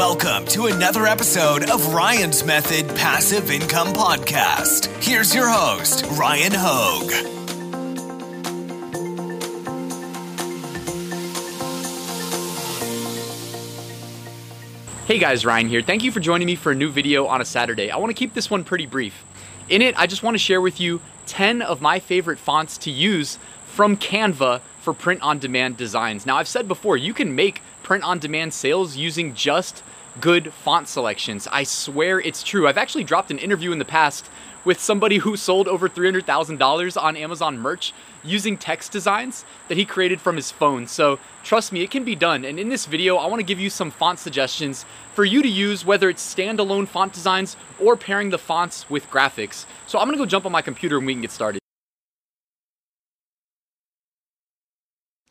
Welcome to another episode of Ryan's Method Passive Income Podcast. Here's your host, Ryan Hogue. Hey guys, Ryan here. Thank you for joining me for a new video on a Saturday. I want to keep this one pretty brief. In it, I just want to share with you 10 of my favorite fonts to use from Canva for print on demand designs. Now, I've said before, you can make print on demand sales using just good font selections. I swear it's true. I've actually dropped an interview in the past with somebody who sold over $300,000 on Amazon merch using text designs that he created from his phone. So trust me, it can be done. And in this video, I wanna give you some font suggestions for you to use, whether it's standalone font designs or pairing the fonts with graphics. So I'm gonna go jump on my computer and we can get started.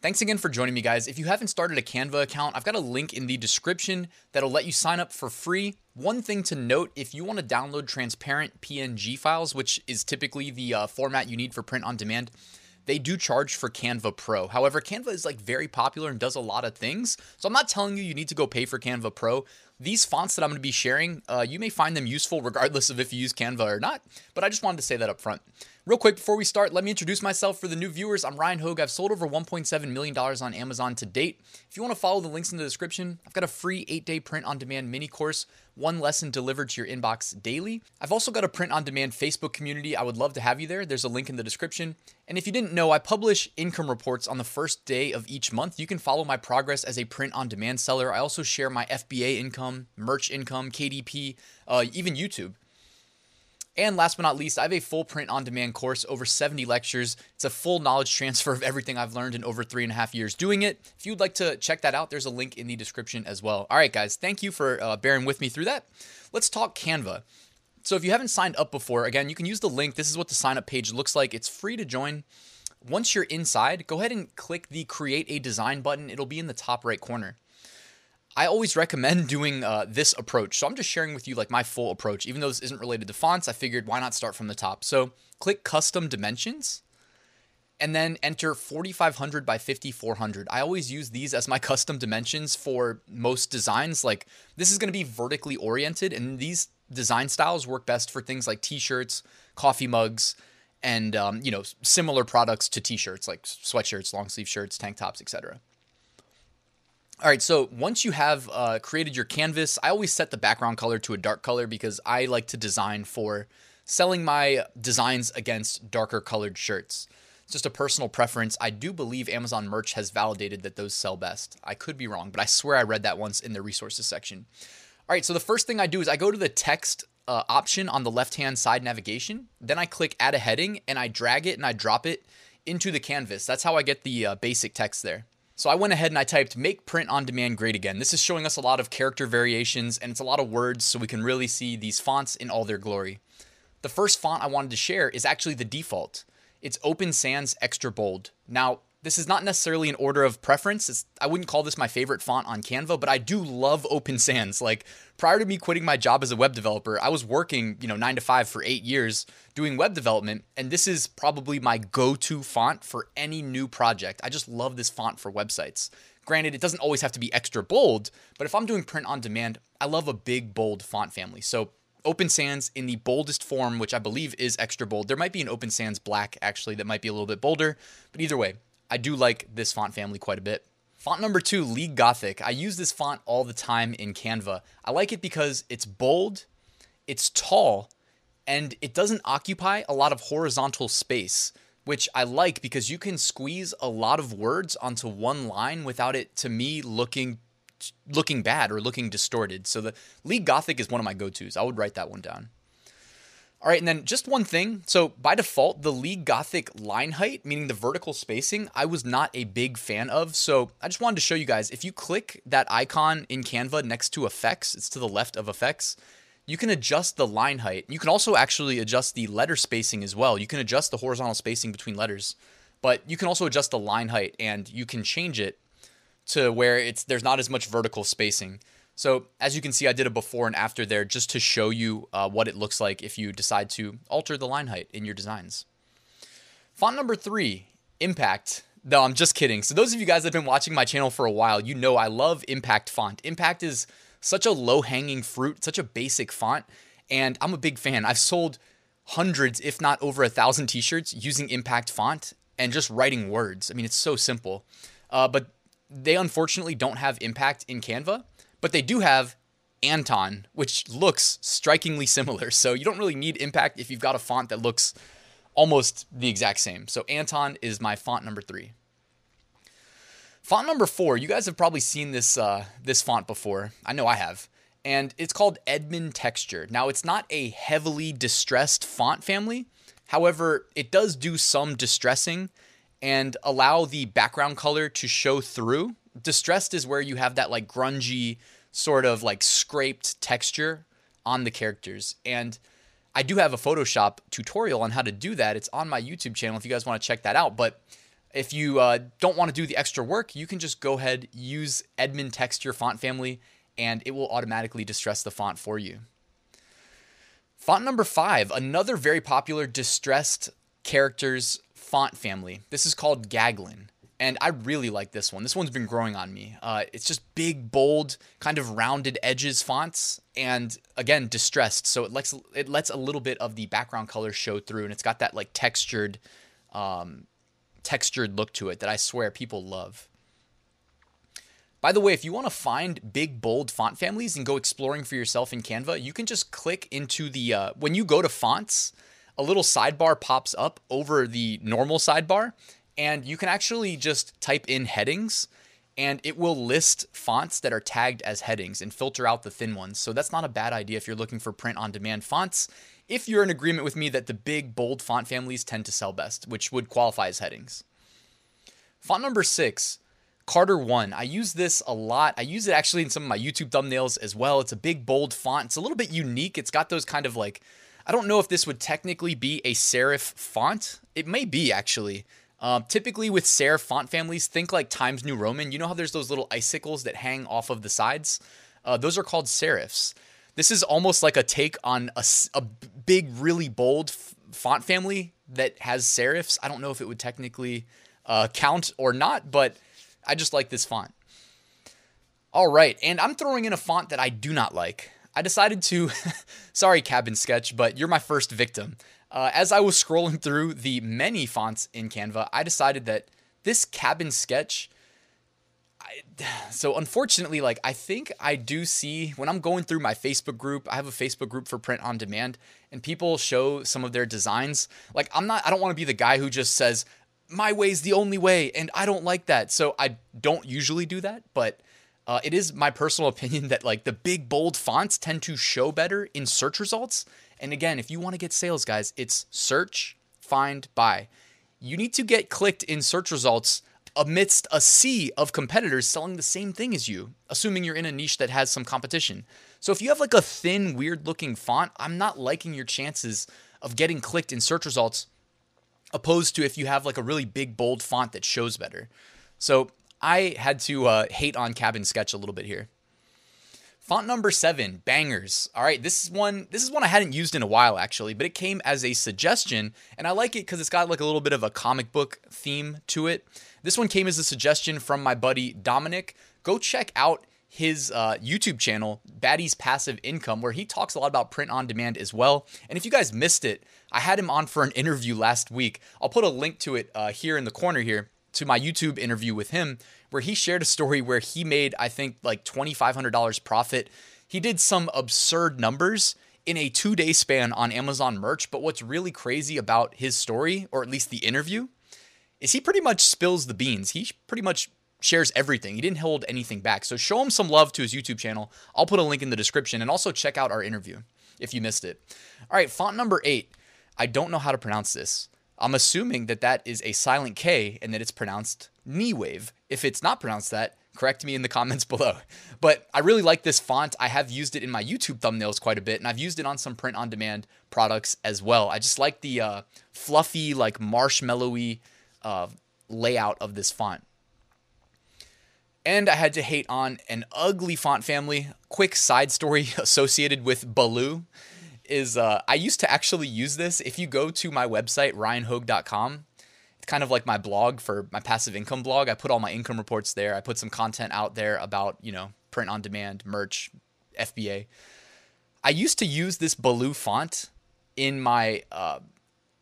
Thanks again for joining me, guys. If you haven't started a Canva account, I've got a link in the description that'll let you sign up for free. One thing to note if you want to download transparent PNG files, which is typically the uh, format you need for print on demand, they do charge for Canva Pro. However, Canva is like very popular and does a lot of things. So I'm not telling you you need to go pay for Canva Pro. These fonts that I'm going to be sharing, uh, you may find them useful regardless of if you use Canva or not, but I just wanted to say that up front. Real quick before we start, let me introduce myself for the new viewers. I'm Ryan Hogue. I've sold over $1.7 million on Amazon to date. If you want to follow the links in the description, I've got a free eight day print on demand mini course, one lesson delivered to your inbox daily. I've also got a print on demand Facebook community. I would love to have you there. There's a link in the description. And if you didn't know, I publish income reports on the first day of each month. You can follow my progress as a print on demand seller. I also share my FBA income, merch income, KDP, uh, even YouTube. And last but not least, I have a full print on demand course, over 70 lectures. It's a full knowledge transfer of everything I've learned in over three and a half years doing it. If you'd like to check that out, there's a link in the description as well. All right, guys, thank you for uh, bearing with me through that. Let's talk Canva. So if you haven't signed up before, again, you can use the link. This is what the sign up page looks like. It's free to join. Once you're inside, go ahead and click the create a design button. It'll be in the top right corner. I always recommend doing uh, this approach. So I'm just sharing with you like my full approach. Even though this isn't related to fonts, I figured why not start from the top. So click custom dimensions and then enter 4500 by 5400. I always use these as my custom dimensions for most designs. Like this is going to be vertically oriented and these design styles work best for things like t-shirts, coffee mugs, and um, you know similar products to t-shirts like sweatshirts, long sleeve shirts, tank tops, etc. All right, so once you have uh, created your canvas, I always set the background color to a dark color because I like to design for selling my designs against darker colored shirts. It's just a personal preference. I do believe Amazon merch has validated that those sell best. I could be wrong, but I swear I read that once in the resources section. All right, so the first thing I do is I go to the text uh, option on the left hand side navigation. Then I click add a heading and I drag it and I drop it into the canvas. That's how I get the uh, basic text there. So I went ahead and I typed make print on demand great again. This is showing us a lot of character variations and it's a lot of words so we can really see these fonts in all their glory. The first font I wanted to share is actually the default. It's Open Sans Extra Bold. Now, this is not necessarily an order of preference. It's, I wouldn't call this my favorite font on Canva, but I do love Open Sans. Like prior to me quitting my job as a web developer, I was working, you know, 9 to 5 for 8 years doing web development, and this is probably my go-to font for any new project. I just love this font for websites. Granted, it doesn't always have to be extra bold, but if I'm doing print on demand, I love a big bold font family. So Open Sans in the boldest form, which I believe is extra bold. There might be an Open Sans black actually that might be a little bit bolder, but either way, I do like this font family quite a bit. Font number two, League Gothic. I use this font all the time in Canva. I like it because it's bold, it's tall, and it doesn't occupy a lot of horizontal space, which I like because you can squeeze a lot of words onto one line without it, to me, looking looking bad or looking distorted. So the League Gothic is one of my go-tos. I would write that one down. All right, and then just one thing. So by default, the League Gothic line height, meaning the vertical spacing, I was not a big fan of. So I just wanted to show you guys, if you click that icon in Canva next to effects, it's to the left of effects, you can adjust the line height. You can also actually adjust the letter spacing as well. You can adjust the horizontal spacing between letters, but you can also adjust the line height and you can change it to where it's there's not as much vertical spacing. So as you can see, I did a before and after there just to show you uh, what it looks like if you decide to alter the line height in your designs. Font number three, Impact. No, I'm just kidding. So those of you guys that have been watching my channel for a while, you know I love Impact font. Impact is such a low hanging fruit, such a basic font. And I'm a big fan. I've sold hundreds, if not over a thousand t shirts using Impact font and just writing words. I mean, it's so simple. Uh, but they unfortunately don't have Impact in Canva, but they do have Anton, which looks strikingly similar. So you don't really need Impact if you've got a font that looks almost the exact same. So Anton is my font number three. Font number four, you guys have probably seen this uh, this font before. I know I have and it's called Edmond Texture. Now, it's not a heavily distressed font family. However, it does do some distressing and allow the background color to show through. Distressed is where you have that like grungy sort of like scraped texture on the characters. And I do have a Photoshop tutorial on how to do that. It's on my YouTube channel if you guys want to check that out. But if you uh, don't want to do the extra work, you can just go ahead, use Edmond Texture font family, and it will automatically distress the font for you. Font number five, another very popular distressed characters font family. This is called Gagalin. And I really like this one. This one's been growing on me. Uh, it's just big, bold, kind of rounded edges fonts, and again, distressed. So it lets it lets a little bit of the background color show through, and it's got that like textured, um, textured look to it that I swear people love. By the way, if you want to find big, bold font families and go exploring for yourself in Canva, you can just click into the, uh, when you go to fonts, a little sidebar pops up over the normal sidebar, and you can actually just type in headings and it will list fonts that are tagged as headings and filter out the thin ones. So that's not a bad idea if you're looking for print on demand fonts. If you're in agreement with me that the big, bold font families tend to sell best, which would qualify as headings. Font number six Carter 1. I use this a lot. I use it actually in some of my YouTube thumbnails as well. It's a big, bold font. It's a little bit unique. It's got those kind of like, I don't know if this would technically be a serif font. It may be actually. Um, typically with serif font families, think like Times New Roman. You know how there's those little icicles that hang off of the sides? Uh, those are called serifs. This is almost like a take on a, a big, really bold f- font family that has serifs. I don't know if it would technically uh, count or not, but I just like this font. All right, and I'm throwing in a font that I do not like. I decided to, sorry, Cabin Sketch, but you're my first victim. Uh, as I was scrolling through the many fonts in Canva, I decided that this Cabin Sketch. I, so unfortunately, like I think I do see when I'm going through my Facebook group, I have a Facebook group for print on demand, and people show some of their designs. Like I'm not, I don't want to be the guy who just says, my way's the only way, and I don't like that. So I don't usually do that, but uh, it is my personal opinion that like the big bold fonts tend to show better in search results. And again, if you want to get sales, guys, it's search, find, buy. You need to get clicked in search results amidst a sea of competitors selling the same thing as you, assuming you're in a niche that has some competition. So if you have like a thin, weird looking font, I'm not liking your chances of getting clicked in search results opposed to if you have like a really big bold font that shows better. So I had to uh, hate on Cabin Sketch a little bit here. Font number seven, bangers. All right, this is one. This is one I hadn't used in a while actually, but it came as a suggestion, and I like it because it's got like a little bit of a comic book theme to it. This one came as a suggestion from my buddy Dominic. Go check out his uh, YouTube channel, Baddie's Passive Income, where he talks a lot about print on demand as well. And if you guys missed it, I had him on for an interview last week. I'll put a link to it uh, here in the corner here to my YouTube interview with him, where he shared a story where he made, I think, like $2,500 profit. He did some absurd numbers in a two day span on Amazon merch. But what's really crazy about his story, or at least the interview, is he pretty much spills the beans. He pretty much shares everything. He didn't hold anything back. So show him some love to his YouTube channel. I'll put a link in the description and also check out our interview if you missed it. All right, font number eight. I don't know how to pronounce this. I'm assuming that that is a silent K and that it's pronounced knee wave. If it's not pronounced that, correct me in the comments below. But I really like this font. I have used it in my YouTube thumbnails quite a bit, and I've used it on some print on demand products as well. I just like the uh, fluffy, like marshmallowy uh, layout of this font. And I had to hate on an ugly font family. Quick side story associated with Baloo is uh, I used to actually use this. If you go to my website, ryanhogue.com, it's kind of like my blog for my passive income blog. I put all my income reports there. I put some content out there about, you know, print on demand, merch, FBA. I used to use this Baloo font in my uh,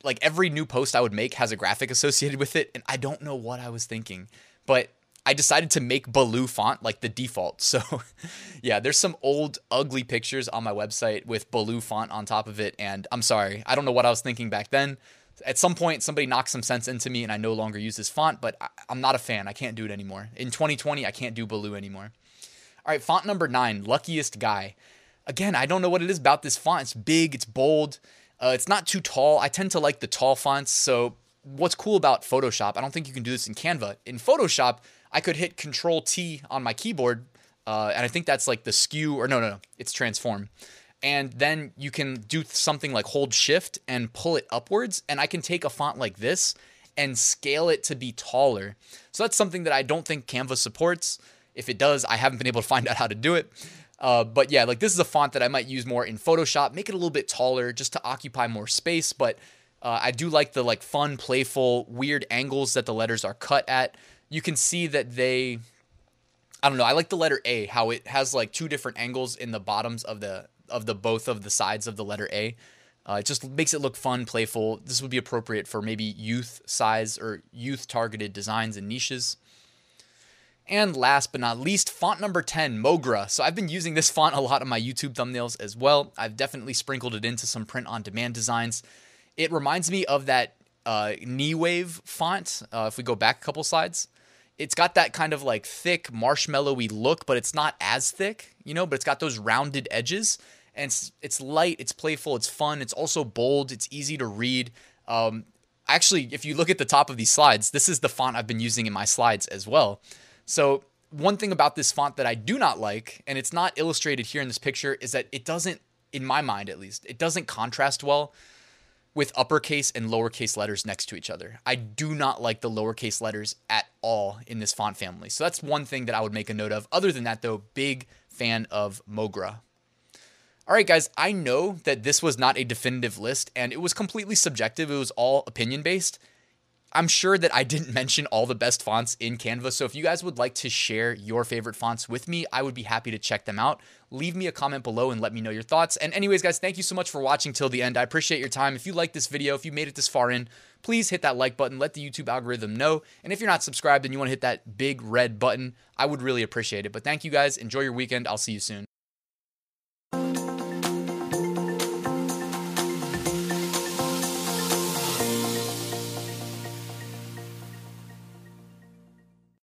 like every new post I would make has a graphic associated with it, and I don't know what I was thinking, but I decided to make Baloo font like the default. So, yeah, there's some old ugly pictures on my website with Baloo font on top of it, and I'm sorry, I don't know what I was thinking back then. At some point, somebody knocked some sense into me, and I no longer use this font, but I, I'm not a fan. I can't do it anymore. In 2020, I can't do Baloo anymore. All right, font number nine, luckiest guy. Again, I don't know what it is about this font. It's big, it's bold, uh, it's not too tall. I tend to like the tall fonts. So, what's cool about Photoshop, I don't think you can do this in Canva. In Photoshop, I could hit Control T on my keyboard, uh, and I think that's like the skew, or no, no, no, it's transform. And then you can do something like hold shift and pull it upwards. And I can take a font like this and scale it to be taller. So that's something that I don't think Canva supports. If it does, I haven't been able to find out how to do it. Uh, but yeah, like this is a font that I might use more in Photoshop, make it a little bit taller just to occupy more space. But uh, I do like the like fun, playful, weird angles that the letters are cut at. You can see that they, I don't know. I like the letter A, how it has like two different angles in the bottoms of the of the both of the sides of the letter A. Uh, it just makes it look fun, playful. This would be appropriate for maybe youth size or youth targeted designs and niches. And last but not least, font number 10, Mogra. So I've been using this font a lot on my YouTube thumbnails as well. I've definitely sprinkled it into some print on demand designs. It reminds me of that uh, Wave font. Uh, if we go back a couple slides, it's got that kind of like thick, marshmallowy look, but it's not as thick, you know, but it's got those rounded edges. And it's, it's light, it's playful, it's fun, it's also bold, it's easy to read. Um, actually, if you look at the top of these slides, this is the font I've been using in my slides as well. So, one thing about this font that I do not like, and it's not illustrated here in this picture, is that it doesn't, in my mind at least, it doesn't contrast well with uppercase and lowercase letters next to each other. I do not like the lowercase letters at all in this font family. So that's one thing that I would make a note of. Other than that, though, big fan of Mogra. All right, guys, I know that this was not a definitive list and it was completely subjective. It was all opinion based. I'm sure that I didn't mention all the best fonts in Canva. So if you guys would like to share your favorite fonts with me, I would be happy to check them out. Leave me a comment below and let me know your thoughts. And anyways, guys, thank you so much for watching till the end. I appreciate your time. If you like this video, if you made it this far in, please hit that like button. Let the YouTube algorithm know. And if you're not subscribed and you want to hit that big red button, I would really appreciate it. But thank you guys. Enjoy your weekend. I'll see you soon.